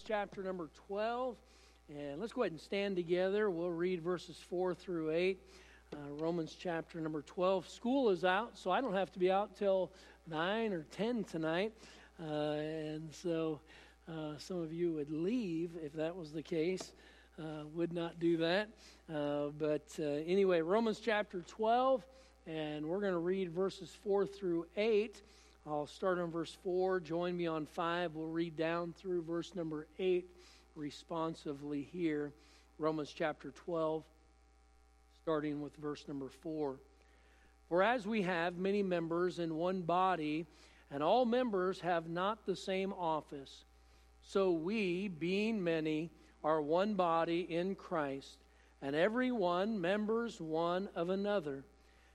chapter number 12. And let's go ahead and stand together. We'll read verses 4 through 8. Uh, Romans chapter number 12. School is out, so I don't have to be out till 9 or 10 tonight. Uh, and so uh, some of you would leave if that was the case. Uh, would not do that. Uh, but uh, anyway, Romans chapter 12, and we're going to read verses 4 through 8. I'll start on verse 4. Join me on 5. We'll read down through verse number 8 responsively here. Romans chapter 12, starting with verse number 4. For as we have many members in one body, and all members have not the same office, so we, being many, are one body in Christ, and every one members one of another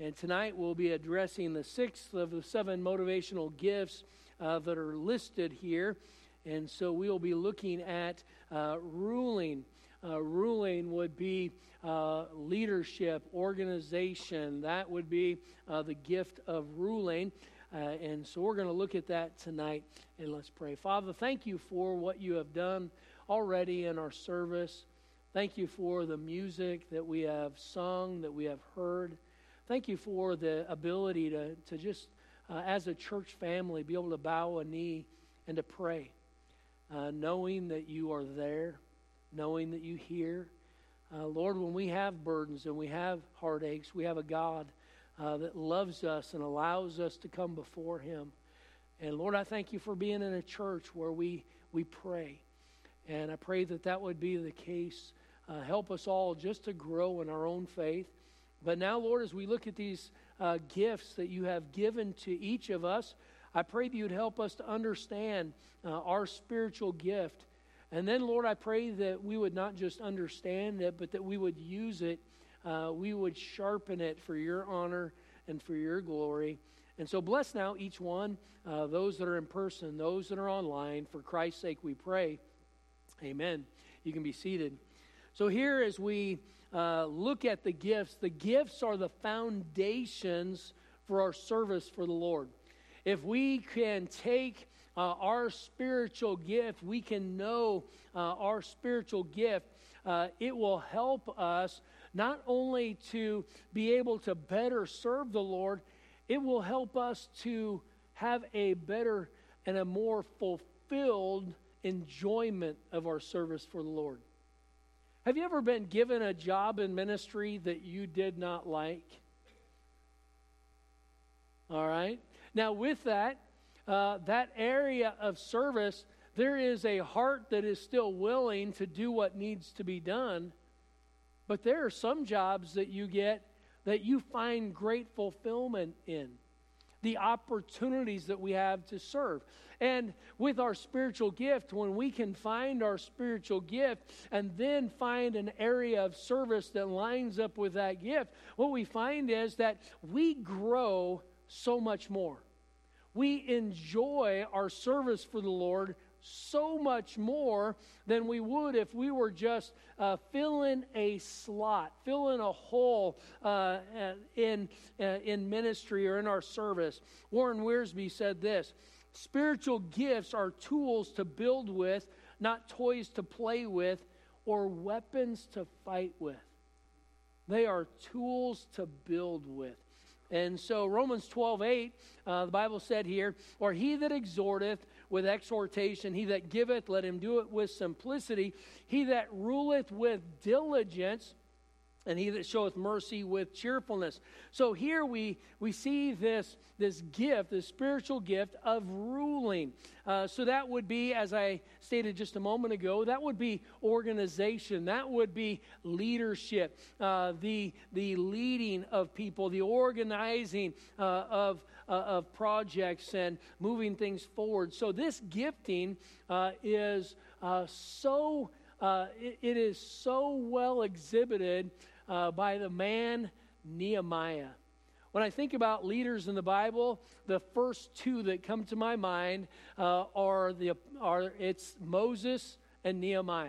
And tonight we'll be addressing the sixth of the seven motivational gifts uh, that are listed here. And so we'll be looking at uh, ruling. Uh, ruling would be uh, leadership, organization. That would be uh, the gift of ruling. Uh, and so we're going to look at that tonight. And let's pray. Father, thank you for what you have done already in our service. Thank you for the music that we have sung, that we have heard. Thank you for the ability to, to just, uh, as a church family, be able to bow a knee and to pray, uh, knowing that you are there, knowing that you hear. Uh, Lord, when we have burdens and we have heartaches, we have a God uh, that loves us and allows us to come before Him. And Lord, I thank you for being in a church where we, we pray. And I pray that that would be the case. Uh, help us all just to grow in our own faith. But now, Lord, as we look at these uh, gifts that you have given to each of us, I pray that you'd help us to understand uh, our spiritual gift. And then, Lord, I pray that we would not just understand it, but that we would use it, uh, we would sharpen it for your honor and for your glory. And so, bless now each one, uh, those that are in person, those that are online. For Christ's sake, we pray. Amen. You can be seated. So, here as we uh, look at the gifts, the gifts are the foundations for our service for the Lord. If we can take uh, our spiritual gift, we can know uh, our spiritual gift, uh, it will help us not only to be able to better serve the Lord, it will help us to have a better and a more fulfilled enjoyment of our service for the Lord. Have you ever been given a job in ministry that you did not like? All right. Now, with that, uh, that area of service, there is a heart that is still willing to do what needs to be done. But there are some jobs that you get that you find great fulfillment in the opportunities that we have to serve. And with our spiritual gift, when we can find our spiritual gift and then find an area of service that lines up with that gift, what we find is that we grow so much more. We enjoy our service for the Lord so much more than we would if we were just uh, filling a slot, filling a hole uh, uh, in, uh, in ministry or in our service. Warren Wiersbe said this Spiritual gifts are tools to build with, not toys to play with or weapons to fight with. They are tools to build with. And so, Romans 12 8, uh, the Bible said here, or he that exhorteth with exhortation, he that giveth, let him do it with simplicity, he that ruleth with diligence, and he that showeth mercy with cheerfulness. So here we, we see this, this gift, this spiritual gift of ruling. Uh, so that would be, as I stated just a moment ago, that would be organization, that would be leadership, uh, the, the leading of people, the organizing uh, of, uh, of projects and moving things forward. So this gifting uh, is uh, so, uh, it, it is so well exhibited uh, by the man Nehemiah. When I think about leaders in the Bible, the first two that come to my mind are the are it's Moses and Nehemiah.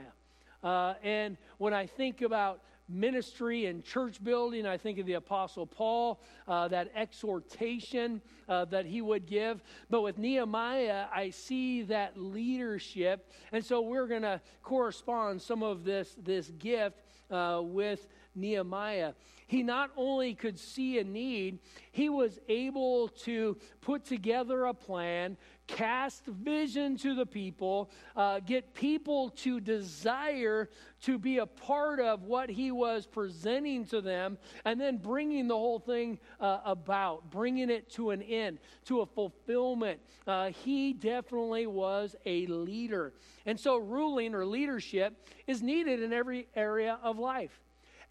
Uh, and when I think about ministry and church building. I think of the Apostle Paul, uh, that exhortation uh, that he would give. But with Nehemiah, I see that leadership. And so we're going to correspond some of this, this gift uh, with Nehemiah. He not only could see a need, he was able to put together a plan, cast vision to the people, uh, get people to desire to be a part of what he was presenting to them, and then bringing the whole thing uh, about, bringing it to an end, to a fulfillment. Uh, he definitely was a leader. And so, ruling or leadership is needed in every area of life.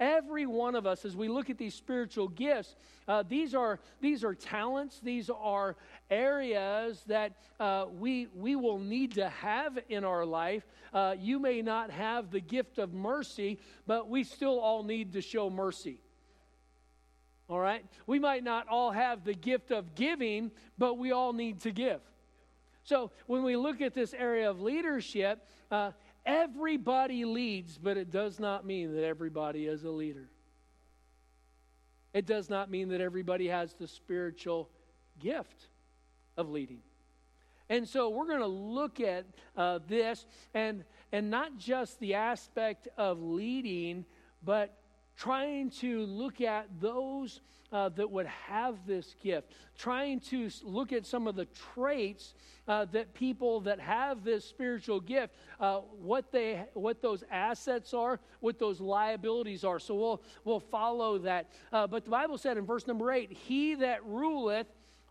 Every one of us, as we look at these spiritual gifts, uh, these, are, these are talents, these are areas that uh, we, we will need to have in our life. Uh, you may not have the gift of mercy, but we still all need to show mercy. All right? We might not all have the gift of giving, but we all need to give. So when we look at this area of leadership, uh, Everybody leads, but it does not mean that everybody is a leader. It does not mean that everybody has the spiritual gift of leading. And so we're going to look at uh, this and, and not just the aspect of leading, but trying to look at those uh, that would have this gift, trying to look at some of the traits uh, that people that have this spiritual gift, uh, what they, what those assets are, what those liabilities are. So we'll we'll follow that. Uh, but the Bible said in verse number eight, "He that ruleth."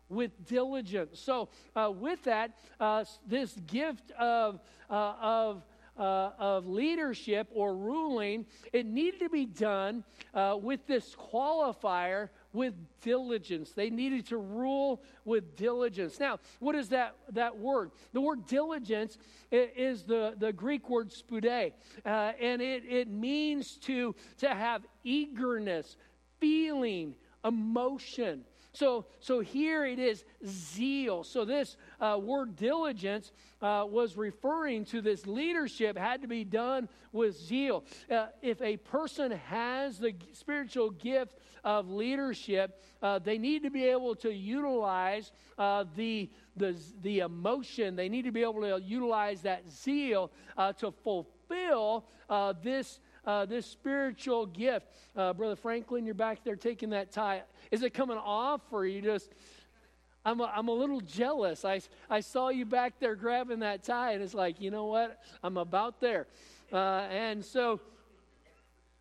with diligence. So, uh, with that, uh, this gift of, of uh, of leadership or ruling, it needed to be done uh, with this qualifier with diligence. They needed to rule with diligence. Now, what is that, that word? The word diligence is the, the Greek word spude, uh, and it, it means to, to have eagerness, feeling, emotion. So, so here it is zeal. So this uh, word diligence uh, was referring to this leadership had to be done with zeal. Uh, if a person has the spiritual gift of leadership, uh, they need to be able to utilize uh, the, the, the emotion. They need to be able to utilize that zeal uh, to fulfill this uh, this spiritual gift. Uh, Brother Franklin, you're back there taking that tie. Is it coming off or you just. I'm a, I'm a little jealous. I, I saw you back there grabbing that tie, and it's like, you know what? I'm about there. Uh, and so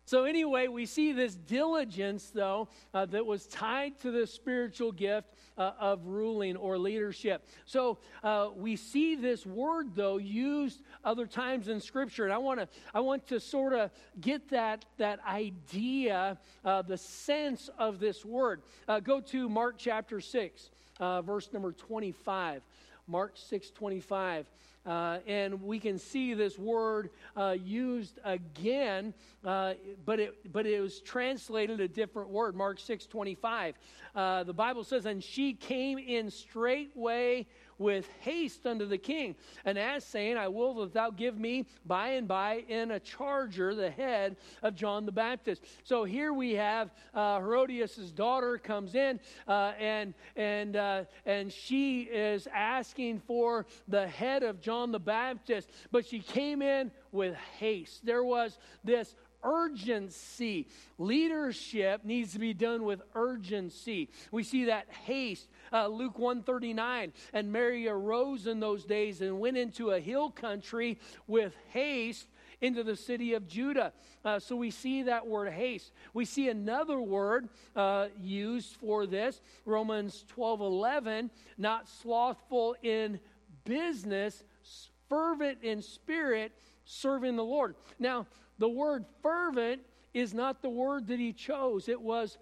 so, anyway, we see this diligence, though, uh, that was tied to the spiritual gift uh, of ruling or leadership. So, uh, we see this word, though, used other times in Scripture. And I, wanna, I want to sort of get that, that idea, uh, the sense of this word. Uh, go to Mark chapter 6, uh, verse number 25. Mark 6 25. Uh, and we can see this word uh, used again, uh, but, it, but it was translated a different word, Mark 6 25. Uh, the Bible says, And she came in straightway with haste unto the king, and as saying, I will that thou give me by and by in a charger the head of John the Baptist. So here we have uh, Herodias' daughter comes in, uh, and and uh, and she is asking for the head of John the Baptist, but she came in with haste. There was this urgency. Leadership needs to be done with urgency. We see that haste. Uh, Luke 139, and Mary arose in those days and went into a hill country with haste into the city of Judah. Uh, so we see that word haste. We see another word uh, used for this, Romans 12 11, not slothful in business, fervent in spirit, serving the Lord. Now, the word fervent is not the word that he chose, it was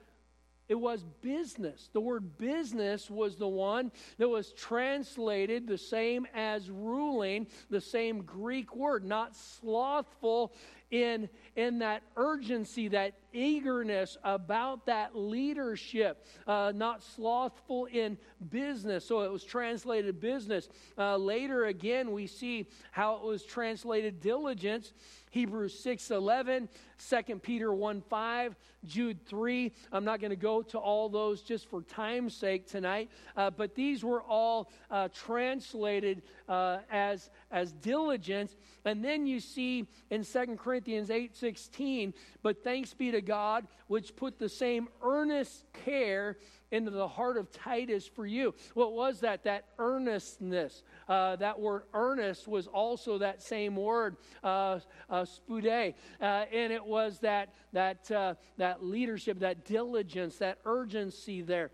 It was business. The word business was the one that was translated the same as ruling, the same Greek word, not slothful in, in that urgency, that eagerness about that leadership, uh, not slothful in business. So it was translated business. Uh, later again, we see how it was translated diligence. Hebrews 6 11, 2 Peter 1 5, Jude 3. I'm not going to go to all those just for time's sake tonight, uh, but these were all uh, translated uh, as, as diligence. And then you see in 2 Corinthians 8 16, but thanks be to God, which put the same earnest care into the heart of Titus for you. What was that? That earnestness. Uh, that word earnest was also that same word, uh, uh, spude. Uh, and it was that, that, uh, that leadership, that diligence, that urgency there.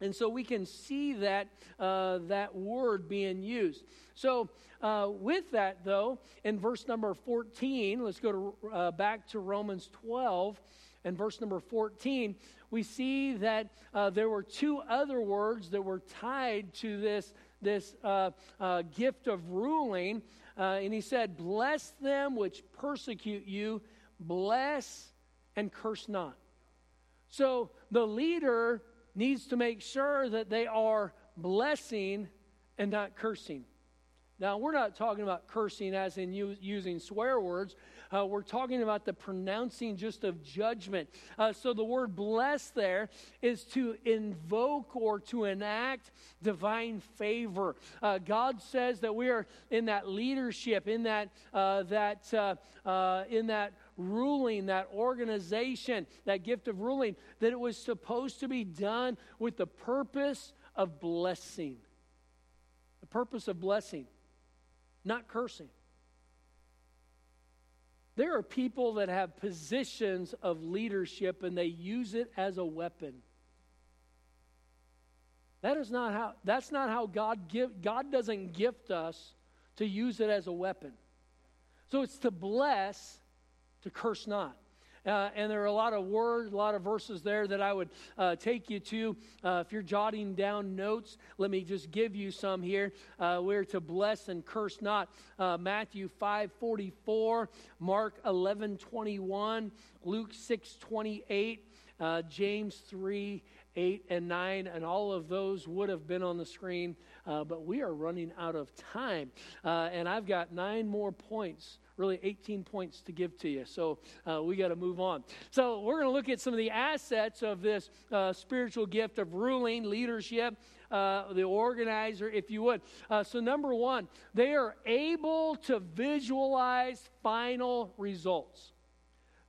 And so we can see that, uh, that word being used. So, uh, with that, though, in verse number 14, let's go to, uh, back to Romans 12 and verse number 14, we see that uh, there were two other words that were tied to this, this uh, uh, gift of ruling. And he said, Bless them which persecute you, bless and curse not. So the leader needs to make sure that they are blessing and not cursing. Now, we're not talking about cursing as in using swear words. Uh, we're talking about the pronouncing just of judgment. Uh, so the word bless there is to invoke or to enact divine favor. Uh, God says that we are in that leadership, in that, uh, that, uh, uh, in that ruling, that organization, that gift of ruling, that it was supposed to be done with the purpose of blessing. The purpose of blessing not cursing. There are people that have positions of leadership and they use it as a weapon. That is not how that's not how God give God doesn't gift us to use it as a weapon. So it's to bless, to curse not. Uh, and there are a lot of words, a lot of verses there that I would uh, take you to. Uh, if you're jotting down notes, let me just give you some here. Uh, we're to bless and curse not. Uh, Matthew 5 44, Mark 11 21, Luke 6 28, uh, James 3 8 and 9, and all of those would have been on the screen, but we are running out of time. and I've got nine more points really 18 points to give to you. So uh, we got to move on. So we're going to look at some of the assets of this uh, spiritual gift of ruling, leadership, uh, the organizer, if you would. Uh, so, number one, they are able to visualize final results.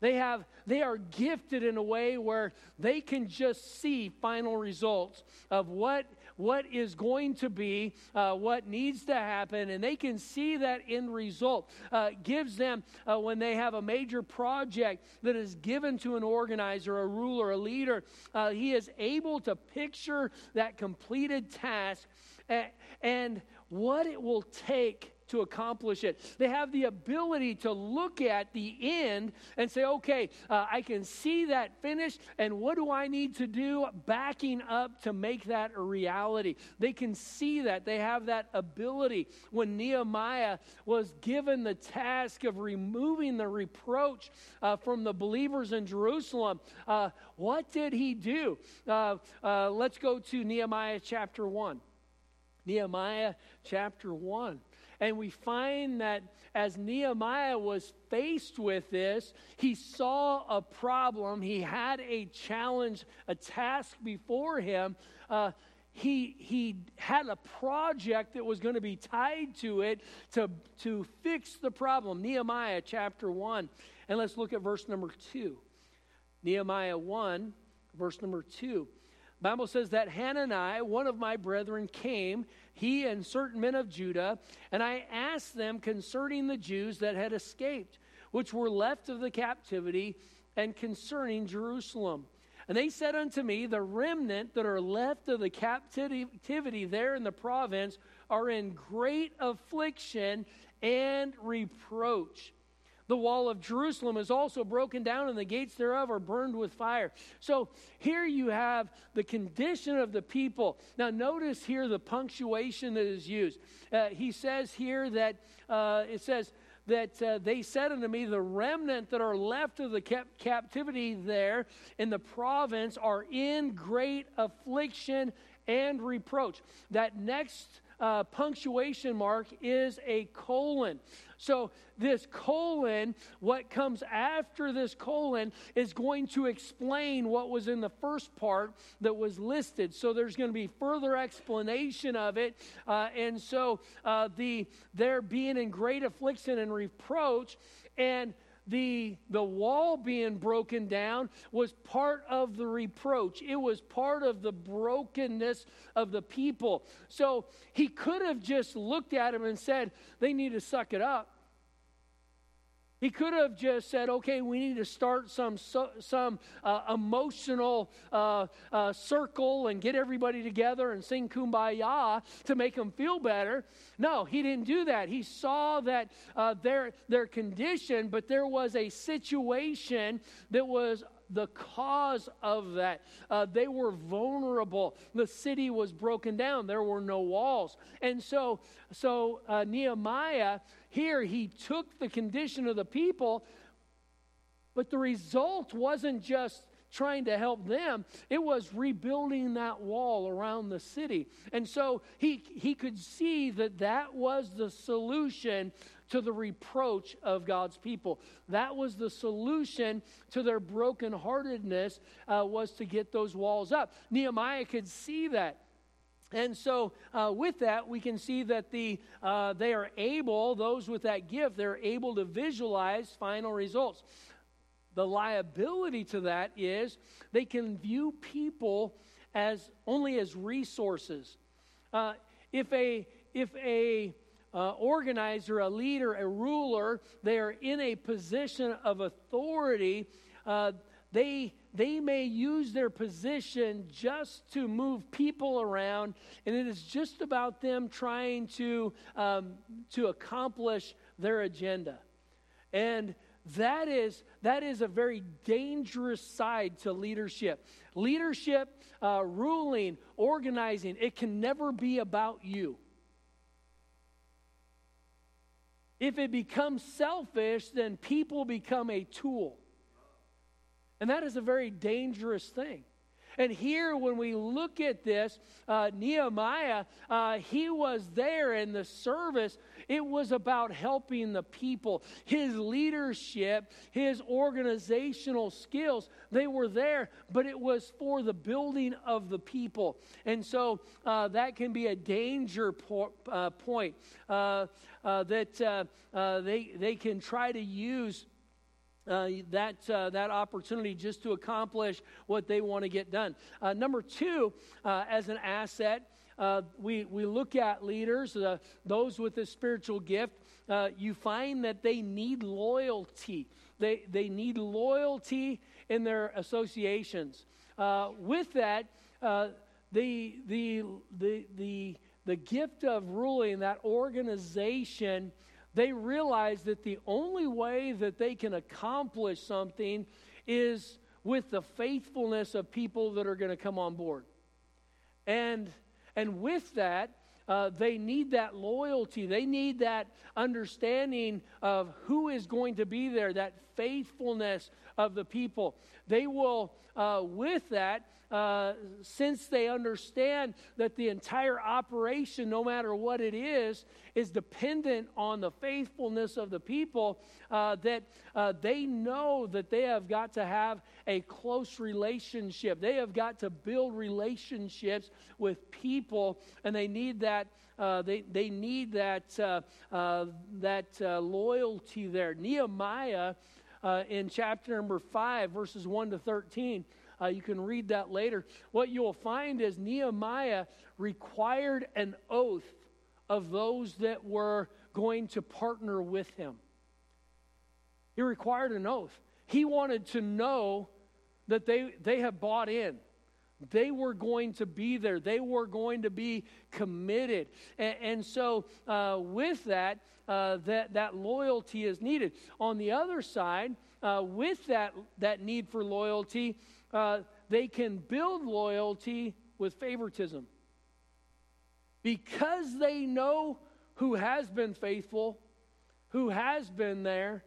They have they are gifted in a way where they can just see final results of what what is going to be, uh, what needs to happen, and they can see that end result. Uh, gives them, uh, when they have a major project that is given to an organizer, a ruler, a leader, uh, he is able to picture that completed task and, and what it will take to accomplish it. They have the ability to look at the end and say, okay, uh, I can see that finish, and what do I need to do backing up to make that a reality? They can see that. They have that ability. When Nehemiah was given the task of removing the reproach uh, from the believers in Jerusalem, uh, what did he do? Uh, uh, let's go to Nehemiah chapter 1. Nehemiah chapter 1. And we find that as Nehemiah was faced with this, he saw a problem. He had a challenge, a task before him. Uh, he, he had a project that was going to be tied to it to, to fix the problem. Nehemiah chapter 1. And let's look at verse number 2. Nehemiah 1, verse number 2. Bible says that Hanani, one of my brethren, came he and certain men of Judah, and I asked them concerning the Jews that had escaped, which were left of the captivity, and concerning Jerusalem. And they said unto me, The remnant that are left of the captivity there in the province are in great affliction and reproach. The wall of Jerusalem is also broken down, and the gates thereof are burned with fire. So here you have the condition of the people. Now, notice here the punctuation that is used. Uh, he says here that uh, it says, that uh, they said unto me, The remnant that are left of the cap- captivity there in the province are in great affliction and reproach. That next uh, punctuation mark is a colon. So, this colon, what comes after this colon, is going to explain what was in the first part that was listed. So, there's going to be further explanation of it. Uh, and so, uh, the there being in great affliction and reproach, and the, the wall being broken down was part of the reproach. It was part of the brokenness of the people. So he could have just looked at him and said, they need to suck it up. He could have just said, okay, we need to start some, some uh, emotional uh, uh, circle and get everybody together and sing kumbaya to make them feel better. No, he didn't do that. He saw that uh, their, their condition, but there was a situation that was the cause of that. Uh, they were vulnerable. The city was broken down. There were no walls. And so, so uh, Nehemiah here, he took the condition of the people, but the result wasn't just trying to help them, it was rebuilding that wall around the city. And so he, he could see that that was the solution to the reproach of God's people. That was the solution to their brokenheartedness, uh, was to get those walls up. Nehemiah could see that. And so, uh, with that, we can see that the, uh, they are able, those with that gift, they're able to visualize final results. The liability to that is they can view people as only as resources. Uh, if a, if a uh, organizer, a leader, a ruler, they are in a position of authority, uh, they they may use their position just to move people around, and it is just about them trying to, um, to accomplish their agenda. And that is, that is a very dangerous side to leadership. Leadership, uh, ruling, organizing, it can never be about you. If it becomes selfish, then people become a tool. And that is a very dangerous thing. And here, when we look at this, uh, Nehemiah, uh, he was there in the service. It was about helping the people. His leadership, his organizational skills, they were there, but it was for the building of the people. And so uh, that can be a danger po- uh, point uh, uh, that they, they can try to use uh, that, uh, that opportunity just to accomplish what they want to get done. Uh, number two, uh, as an asset, uh, we, we look at leaders, uh, those with a spiritual gift, you find that they need loyalty. They, they need loyalty in their associations. with that, the, the, the, the, the gift of ruling, that organization, they realize that the only way that they can accomplish something is with the faithfulness of people that are going to come on board. And, and with that, uh, they need that loyalty. They need that understanding of who is going to be there, that faithfulness of the people. They will, uh, with that, uh, since they understand that the entire operation, no matter what it is, is dependent on the faithfulness of the people, uh, that uh, they know that they have got to have a close relationship. They have got to build relationships with people, and they need that. Uh, they, they need that, uh, uh, that uh, loyalty there. Nehemiah in chapter number 5, verses 1 to 13, uh, you can read that later. What you'll find is Nehemiah required an oath of those that were going to partner with him. He required an oath. He wanted to know that they, they have bought in, They were going to be there. They were going to be committed. And, and so, uh, with that, uh, that, that loyalty is needed. On the other side, uh, with that, that need for loyalty, uh, they can build loyalty with favoritism. Because they know who has been faithful, who has been there,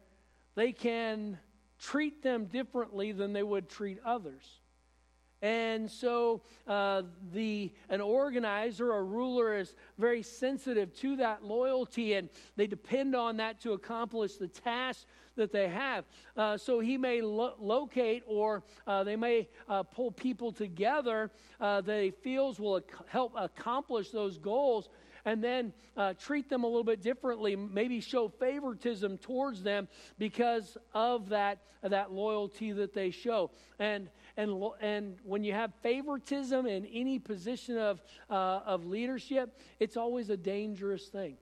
they can treat them differently than they would treat others. And so uh, the an organizer or ruler is very sensitive to that loyalty, and they depend on that to accomplish the task that they have. Uh, so he may lo- locate or uh, they may uh, pull people together uh, that he feels will ac- help accomplish those goals and then uh, treat them a little bit differently, maybe show favoritism towards them because of that, that loyalty that they show. And and, and when you have favoritism in any position of, uh, of leadership, it's always a dangerous thing.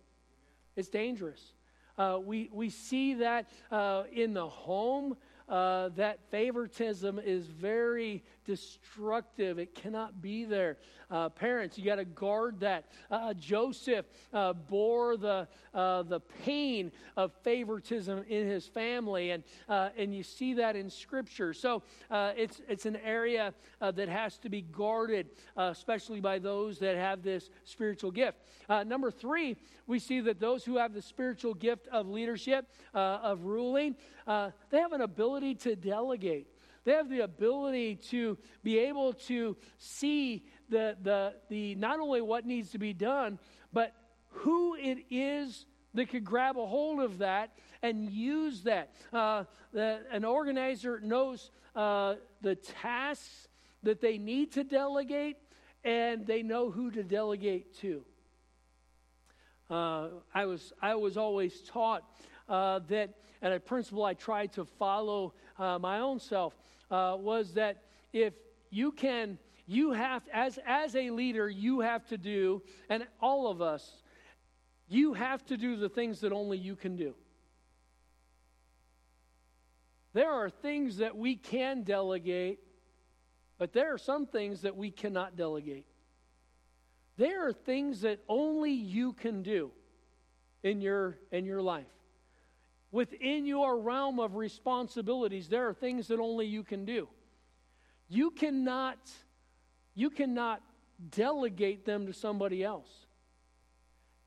It's dangerous. Uh, we, we see that uh, in the home uh, that favoritism is very destructive. It cannot be there. Uh, parents, you got to guard that. Uh, Joseph uh, bore the, uh, the pain of favoritism in his family, and, uh, and you see that in Scripture. So it's, it's an area that has to be guarded, especially by those that have this spiritual gift. number three, we see that those who have the spiritual gift of leadership, of ruling, they have an ability to delegate. They have the ability to be able to see the, the, the not only what needs to be done, but who it is that could grab a hold of that and use that. Uh, the, an organizer knows uh, the tasks that they need to delegate, and they know who to delegate to. Uh, I was I was always taught uh, that, and a principle I tried to follow uh, my own self uh, was that if you can, you have, as, as a leader, you have to do, and all of us, you have to do the things that only you can do. There are things that we can delegate, but there are some things that we cannot delegate. There are things that only you can do in your, in your life within your realm of responsibilities, there are things that only you can do. You cannot, you cannot delegate them to somebody else.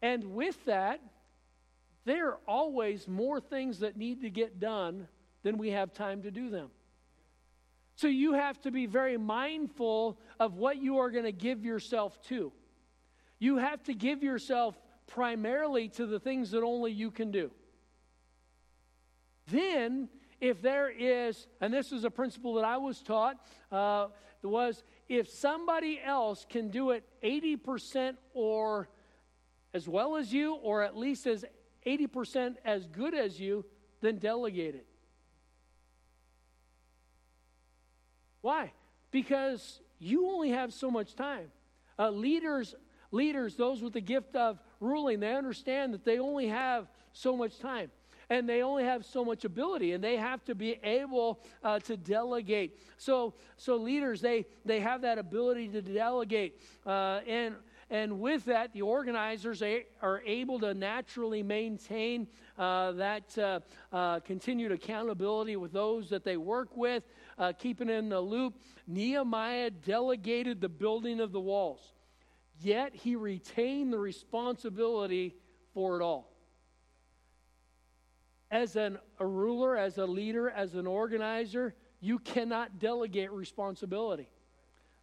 And with that, there are always more things that need to get done than we have time to do them. So you have to be very mindful of what you are going to give yourself to. You have to give yourself primarily to the things that only you can do. Then, if there is, and this is a principle that I was taught, uh, was if somebody else can do it 80% or as well as you, or at least as 80% as good as you, then delegate it. Why? Because you only have so much time. Uh, leaders, leaders, those with the gift of ruling, they understand that they only have so much time and they only have so much ability and they have to be able uh, to delegate so so leaders they they have that ability to delegate uh, and and with that, the organizers are able to naturally maintain uh, that uh, uh, continued accountability with those that they work with, uh, keeping in the loop. Nehemiah delegated the building of the walls, yet he retained the responsibility for it all as an, a ruler, as a leader, as an organizer, you cannot delegate responsibility.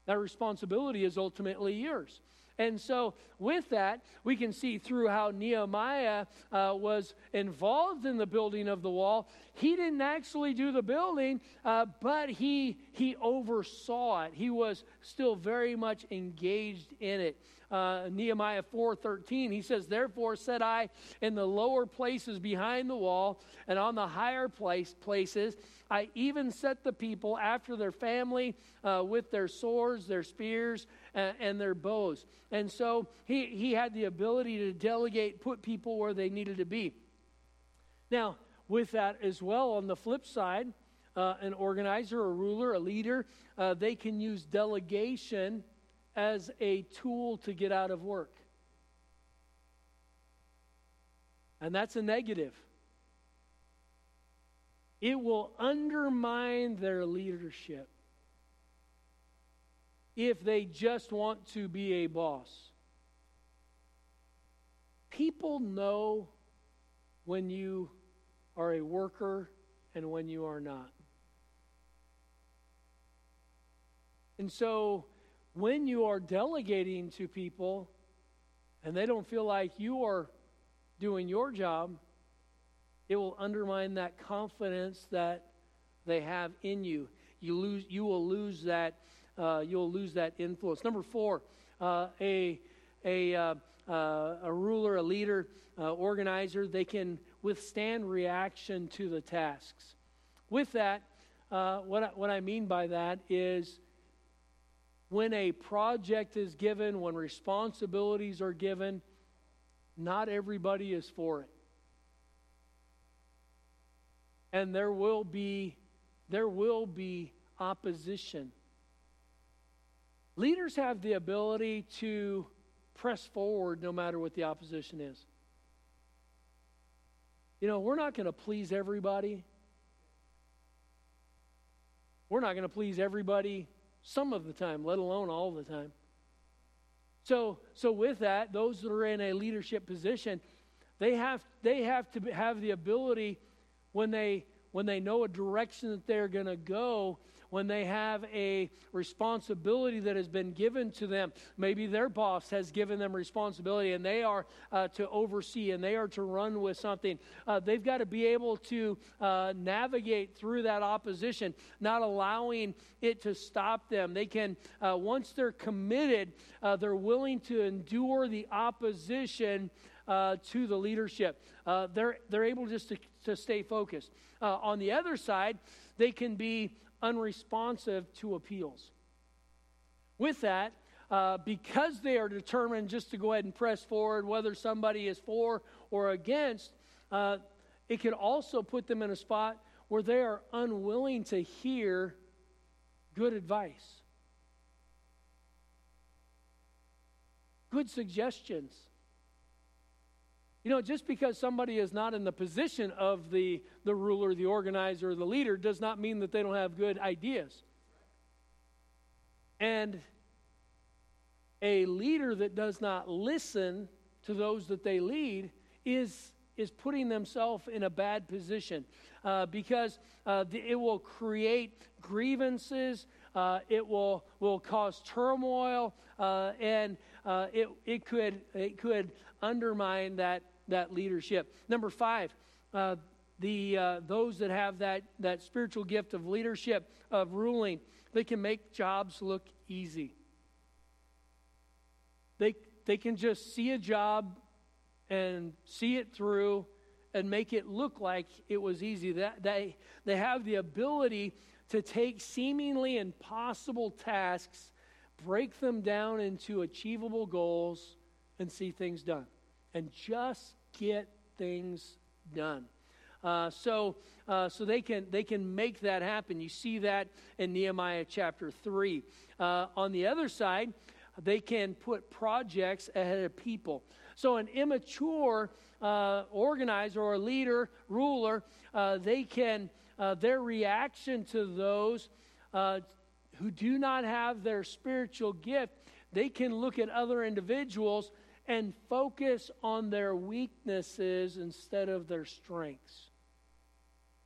That responsibility is ultimately yours. And so, with that, we can see through how Nehemiah uh, was involved in the building of the wall. He didn't actually do the building, uh, but he, he oversaw it. He was still very much engaged in it uh, Nehemiah 4:13. He says, "Therefore said I in the lower places behind the wall and on the higher place places, I even set the people after their family uh, with their swords, their spears, and, and their bows." And so he he had the ability to delegate, put people where they needed to be. Now, with that as well, on the flip side, uh, an organizer, a ruler, a leader, uh, they can use delegation as a tool to get out of work. And that's a negative. It will undermine their leadership if they just want to be a boss. People know when you are a worker and when you are not. And so when you are delegating to people and they don't feel like you are doing your job, it will undermine that confidence that they have in you. You lose, you will lose that, uh, you'll lose that influence. Number four, uh, a a uh, uh a ruler, a leader, uh, organizer, they can withstand reaction to the tasks. With that, what I, what I mean by that is when a project is given, when responsibilities are given, not everybody is for it. And there will be there will be opposition. Leaders have the ability to press forward no matter what the opposition is. You know, we're not going to please everybody. We're not going to please everybody some of the time, let alone all the time. So, so with that, those that are in a leadership position, they have, they have to have the ability when they, when they know a direction that they're going to go when they have a responsibility that has been given to them. Maybe their boss has given them responsibility and they are uh, to oversee and they are to run with something. Uh, they've got to be able to uh, navigate through that opposition, not allowing it to stop them. They can, uh, once they're committed, uh, they're willing to endure the opposition. Uh, to the leadership. Uh, they're, they're able just to, to stay focused. Uh, on the other side, they can be unresponsive to appeals. With that, uh, because they are determined just to go ahead and press forward, whether somebody is for or against, uh, it can also put them in a spot where they are unwilling to hear good advice, good suggestions. You know, just because somebody is not in the position of the, the ruler, the organizer, the leader, does not mean that they don't have good ideas. And a leader that does not listen to those that they lead is, is putting themselves in a bad position uh, because uh, the, it will create grievances, uh, it will, will cause turmoil, uh, and uh, it, it, could, it could undermine that that leadership. Number five, uh, the uh, those that have that that spiritual gift of leadership of ruling, they can make jobs look easy. They they can just see a job and see it through and make it look like it was easy. That they they have the ability to take seemingly impossible tasks, break them down into achievable goals, and see things done and just get things done. Uh, so, uh, so they can they can make that happen. You see that in Nehemiah chapter three. Uh, on the other side, they can put projects ahead of people. So, an immature uh, organizer or leader, ruler, uh, they can uh, their reaction to those who do not have their spiritual gift, they can look at other individuals and focus on their weaknesses instead of their strengths.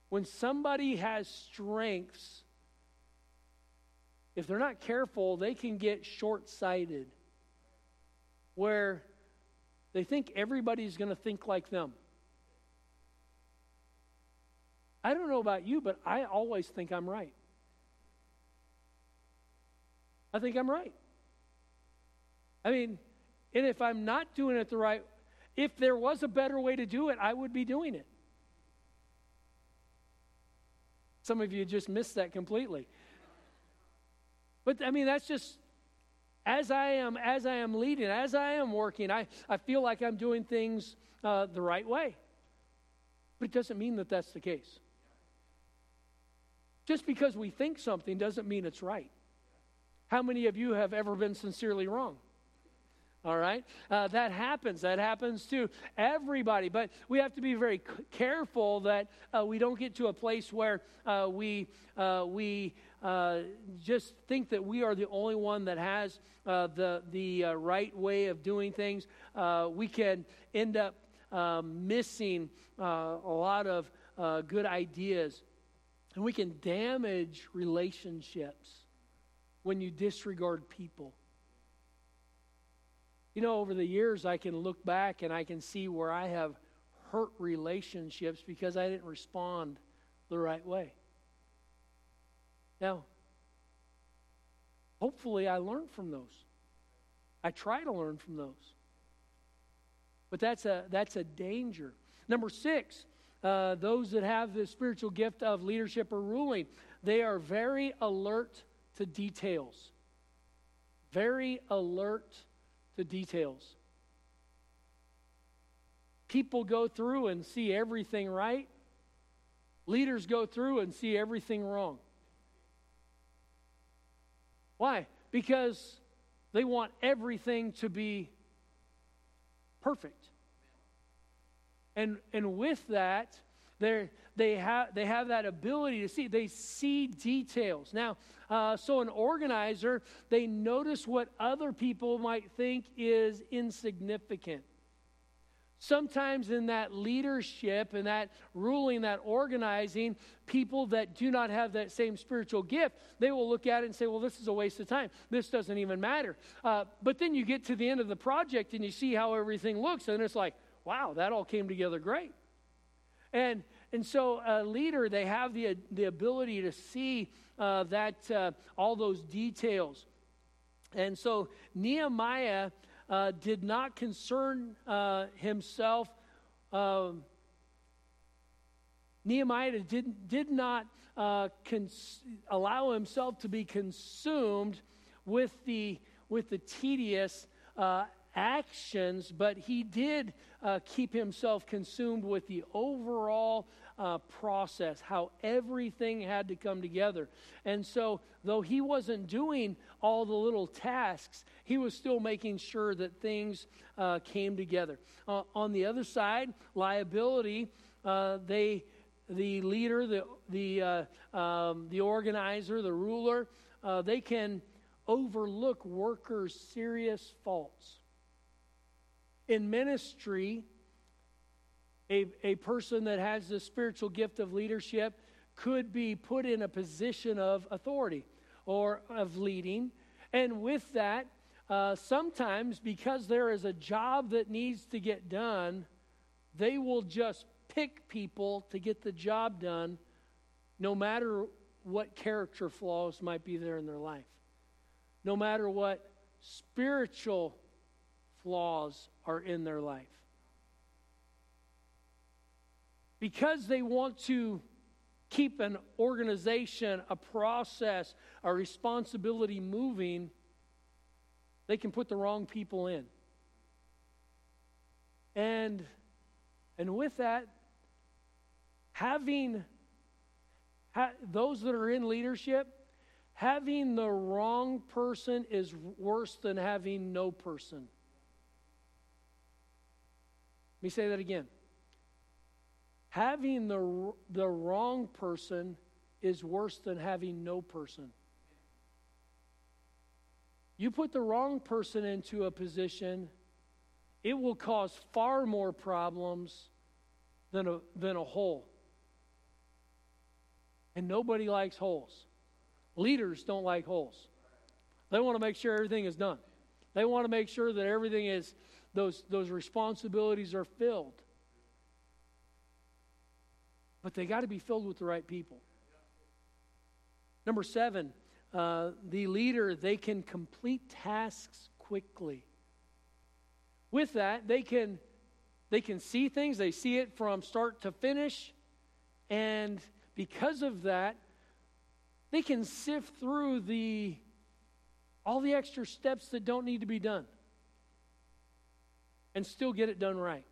When somebody has strengths, if they're not careful, they can get short sighted where they think everybody's going to think like them. I don't know about you, but I always think I'm right. I think I'm right. I mean, and if I'm not doing it the right if there was a better way to do it, I would be doing it. Some of you just missed that completely. But I mean that's just as I am as I am leading, as I am working, I, I feel like I'm doing things uh, the right way. But it doesn't mean that that's the case. Just because we think something doesn't mean it's right. How many of you have ever been sincerely wrong? All right? Uh, that happens. That happens to everybody. But we have to be very c- careful that uh, we don't get to a place where uh, we, uh, we uh, just think that we are the only one that has uh, the, the right way of doing things. we can end up um, missing a lot of good ideas. And we can damage relationships when you disregard people. You know, over the years, I can look back and I can see where I have hurt relationships because I didn't respond the right way. Now, hopefully, I learned from those. I try to learn from those. But that's a, that's a danger. Number six, uh, those that have the spiritual gift of leadership or ruling, they are very alert to details. Very alert the details. People go through and see everything right, leaders go through and see everything wrong. Why? Because they want everything to be perfect. And, and with that, they they, have, they have that ability to see. They see details. Now, uh, so an organizer, they notice what other people might think is insignificant. Sometimes in that leadership and that ruling, that organizing, people that do not have that same spiritual gift, they will look at it and say, well, this is a waste of time. This doesn't even matter. Uh, but then you get to the end of the project and you see how everything looks, and it's like, wow, that all came together great. And and so, a leader, they have the, the ability to see uh, that uh, all those details. And so, Nehemiah uh, did not concern uh, himself. Um, Nehemiah did, did not uh, cons- allow himself to be consumed with the, with the tedious uh, actions, but he did uh, keep himself consumed with the overall uh, process, how everything had to come together. And so, though he wasn't doing all the little tasks, he was still making sure that things uh, came together. Uh, on the other side, liability, uh, they, the leader, the, the, uh, um, the organizer, the ruler, they can overlook workers' serious faults in ministry, a, a person that has the spiritual gift of leadership could be put in a position of authority or of leading. And with that, uh, sometimes because there is a job that needs to get done, they will just pick people to get the job done, no matter what character flaws might be there in their life, no matter what spiritual flaws are in their life. Because they want to keep an organization, a process, a responsibility moving, they can put the wrong people in. And and with that having ha, those that are in leadership having the wrong person is worse than having no person. Let me say that again. Having the, the wrong person is worse than having no person. You put the wrong person into a position, it will cause far more problems than a, than a hole. And nobody likes holes. Leaders don't like holes. They want to make sure everything is done. They want to make sure that everything is those, those responsibilities are filled. But they got to be filled with the right people. Number seven, uh, the leader, they can complete tasks quickly. With that, they can they can see things, they see it from start to finish, and because of that, they can sift through the all the extra steps that don't need to be done and still get it done right.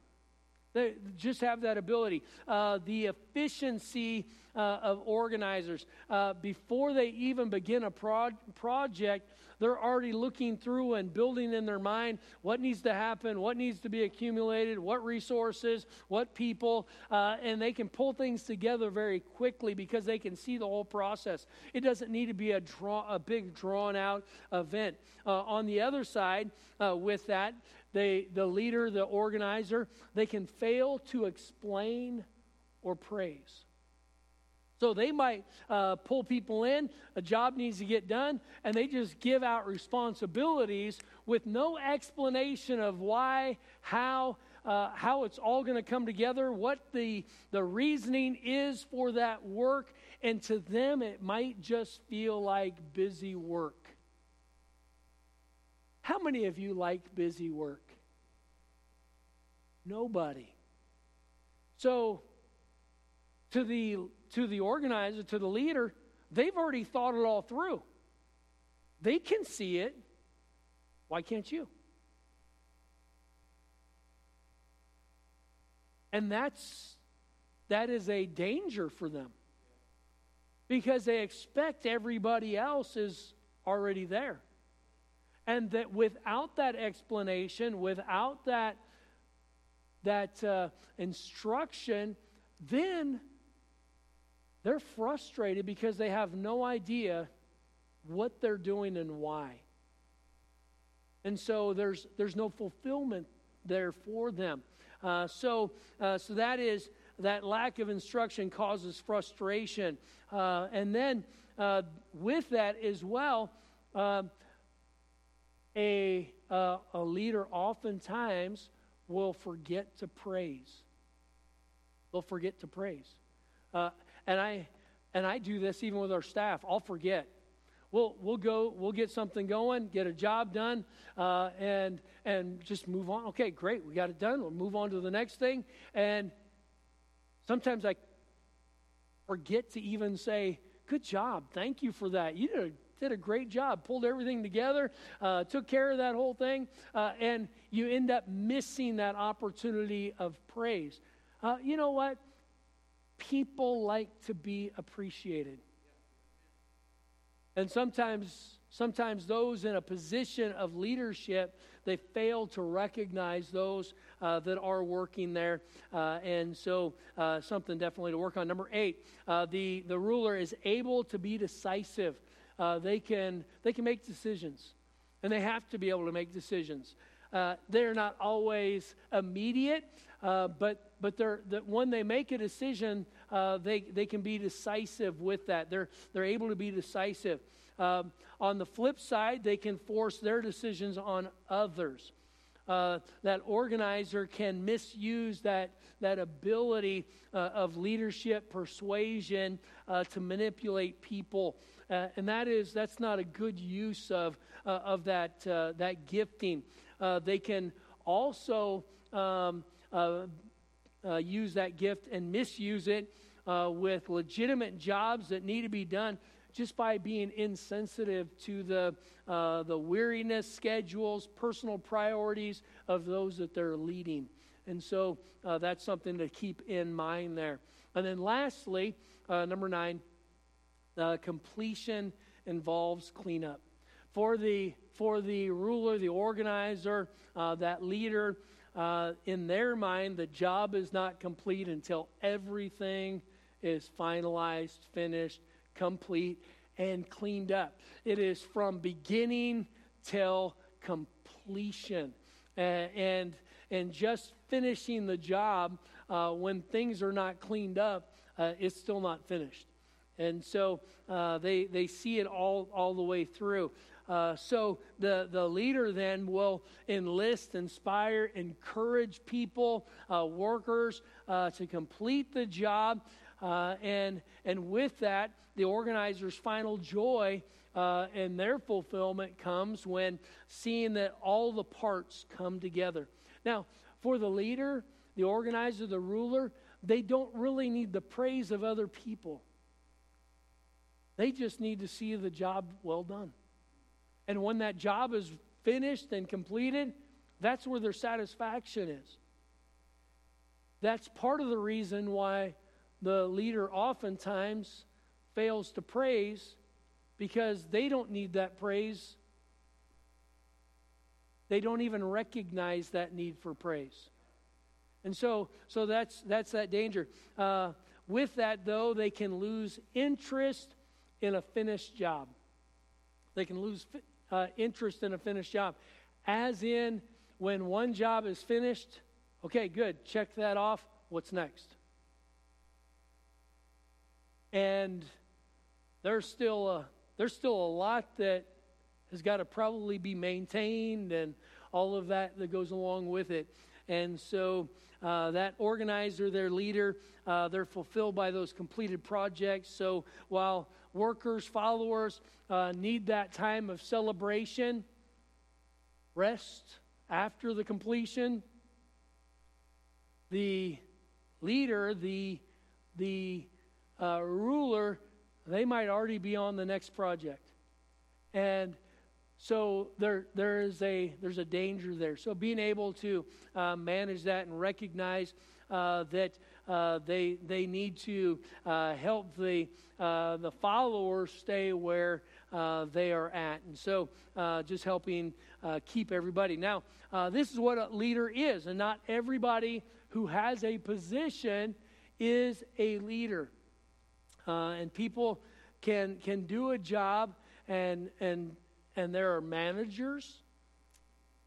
They just have that ability. Uh, the efficiency uh, of organizers. Uh, before they even begin a pro- project, they're already looking through and building in their mind what needs to happen, what needs to be accumulated, what resources, what people, uh, and they can pull things together very quickly because they can see the whole process. It doesn't need to be a, draw, a big, drawn out event. Uh, on the other side, uh, with that, they, the leader, the organizer, they can fail to explain or praise. So they might uh, pull people in, a job needs to get done, and they just give out responsibilities with no explanation of why, how, uh, how it's all going to come together, what the, the reasoning is for that work. And to them, it might just feel like busy work. How many of you like busy work? Nobody. So, to the to the organizer, to the leader, they've already thought it all through. They can see it. Why can't you? And that's that is a danger for them. Because they expect everybody else is already there. And that without that explanation, without that that uh, instruction, then they're frustrated because they have no idea what they're doing and why. And so there's, there's no fulfillment there for them. Uh, so, uh, so that is that lack of instruction causes frustration. Uh, and then uh, with that as well, um, a, a leader oftentimes will forget to praise. They'll forget to praise. Uh, and I and I do this even with our staff. I'll forget. We'll we'll go. We'll get something going, get a job done, uh, and and just move on. Okay, great. We got it done. We'll move on to the next thing. And sometimes I forget to even say, "Good job. Thank you for that. You did a did a great job, pulled everything together, uh, took care of that whole thing, uh, and you end up missing that opportunity of praise. Uh, you know what? people like to be appreciated. And sometimes sometimes those in a position of leadership they fail to recognize those uh, that are working there uh, and so uh, something definitely to work on number eight uh, the, the ruler is able to be decisive uh, they can they can make decisions and they have to be able to make decisions uh, they're not always immediate but but they're, that when they make a decision uh, they, they can be decisive with that. They're, they're able to be decisive. Um, on the flip side, they can force their decisions on others. Uh, that organizer can misuse that, that ability uh, of leadership, persuasion uh, to manipulate people. Uh, and that is, that's not a good use of, uh, of that, uh, that gifting. they can also um, uh, use that gift and misuse it uh, with legitimate jobs that need to be done just by being insensitive to the, uh, the weariness schedules, personal priorities of those that they're leading. And so uh, that's something to keep in mind there. And then lastly, uh, number nine, completion involves cleanup. For the, for the ruler, the organizer, uh, that leader, uh, in their mind, the job is not complete until everything is finalized, finished, complete, and cleaned up. It is from beginning till completion. Uh, and, and just finishing the job uh, when things are not cleaned up, uh, it's still not finished. And so uh, they, they see it all, all the way through. Uh, so the, the leader then will enlist, inspire, encourage people, uh, workers uh, to complete the job. Uh, and, and with that, the organizer's final joy uh, and their fulfillment comes when seeing that all the parts come together. Now, for the leader, the organizer, the ruler, they don't really need the praise of other people. They just need to see the job well done. And when that job is finished and completed, that's where their satisfaction is. that's part of the reason why the leader oftentimes fails to praise because they don't need that praise. They don't even recognize that need for praise. And so, so that's, that's that danger. Uh, with that, though, they can lose interest in a finished job. They can lose uh, interest in a finished job. As in, when one job is finished, okay, good, check that off. What's next? And there's still a, there's still a lot that has got to probably be maintained and all of that that goes along with it. And so uh, that organizer, their leader, uh, they're fulfilled by those completed projects. So while workers, followers uh, need that time of celebration, rest after the completion, the leader, the, the uh, ruler, they might already be on the next project. And so there, there is a, there's a danger there. So being able to uh, manage that and recognize uh, that uh, they, they need to uh, help the, uh, the followers stay where uh, they are at. And so just helping keep everybody. Now, this is what a leader is, and not everybody who has a position is a leader. and people can, can do a job and, and and there are managers,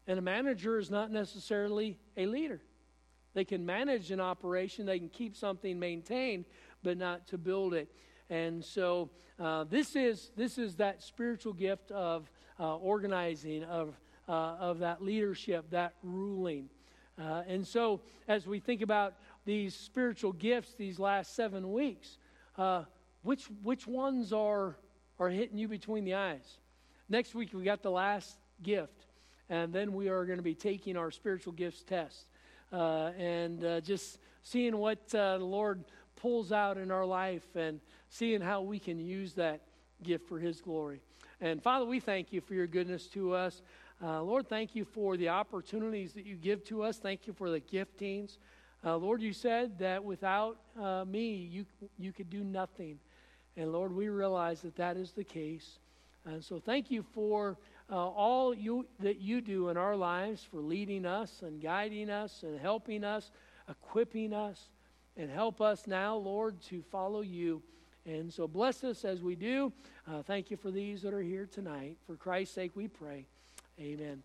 and a manager is not necessarily a leader. They can manage an operation, they can keep something maintained, but not to build it. And so uh, this is this is that spiritual gift of uh, organizing, of uh, of that leadership, that ruling. Uh, and so as we think about these spiritual gifts these last seven weeks, uh, which which ones are are hitting you between the eyes? Next week, we got the last gift, and then we are going to be taking our spiritual gifts test and uh, just seeing what uh, the Lord pulls out in our life and seeing how we can use that gift for His glory. And Father, we thank you for your goodness to us. Uh, Lord, thank you for the opportunities that you give to us. Thank you for the giftings. Uh, Lord, you said that without uh, me, you, you could do nothing. And Lord, we realize that that is the case. And so thank you for uh, all you, that you do in our lives, for leading us and guiding us and helping us, equipping us, and help us now, Lord, to follow you. And so bless us as we do. Uh, thank you for these that are here tonight. For Christ's sake we pray. Amen.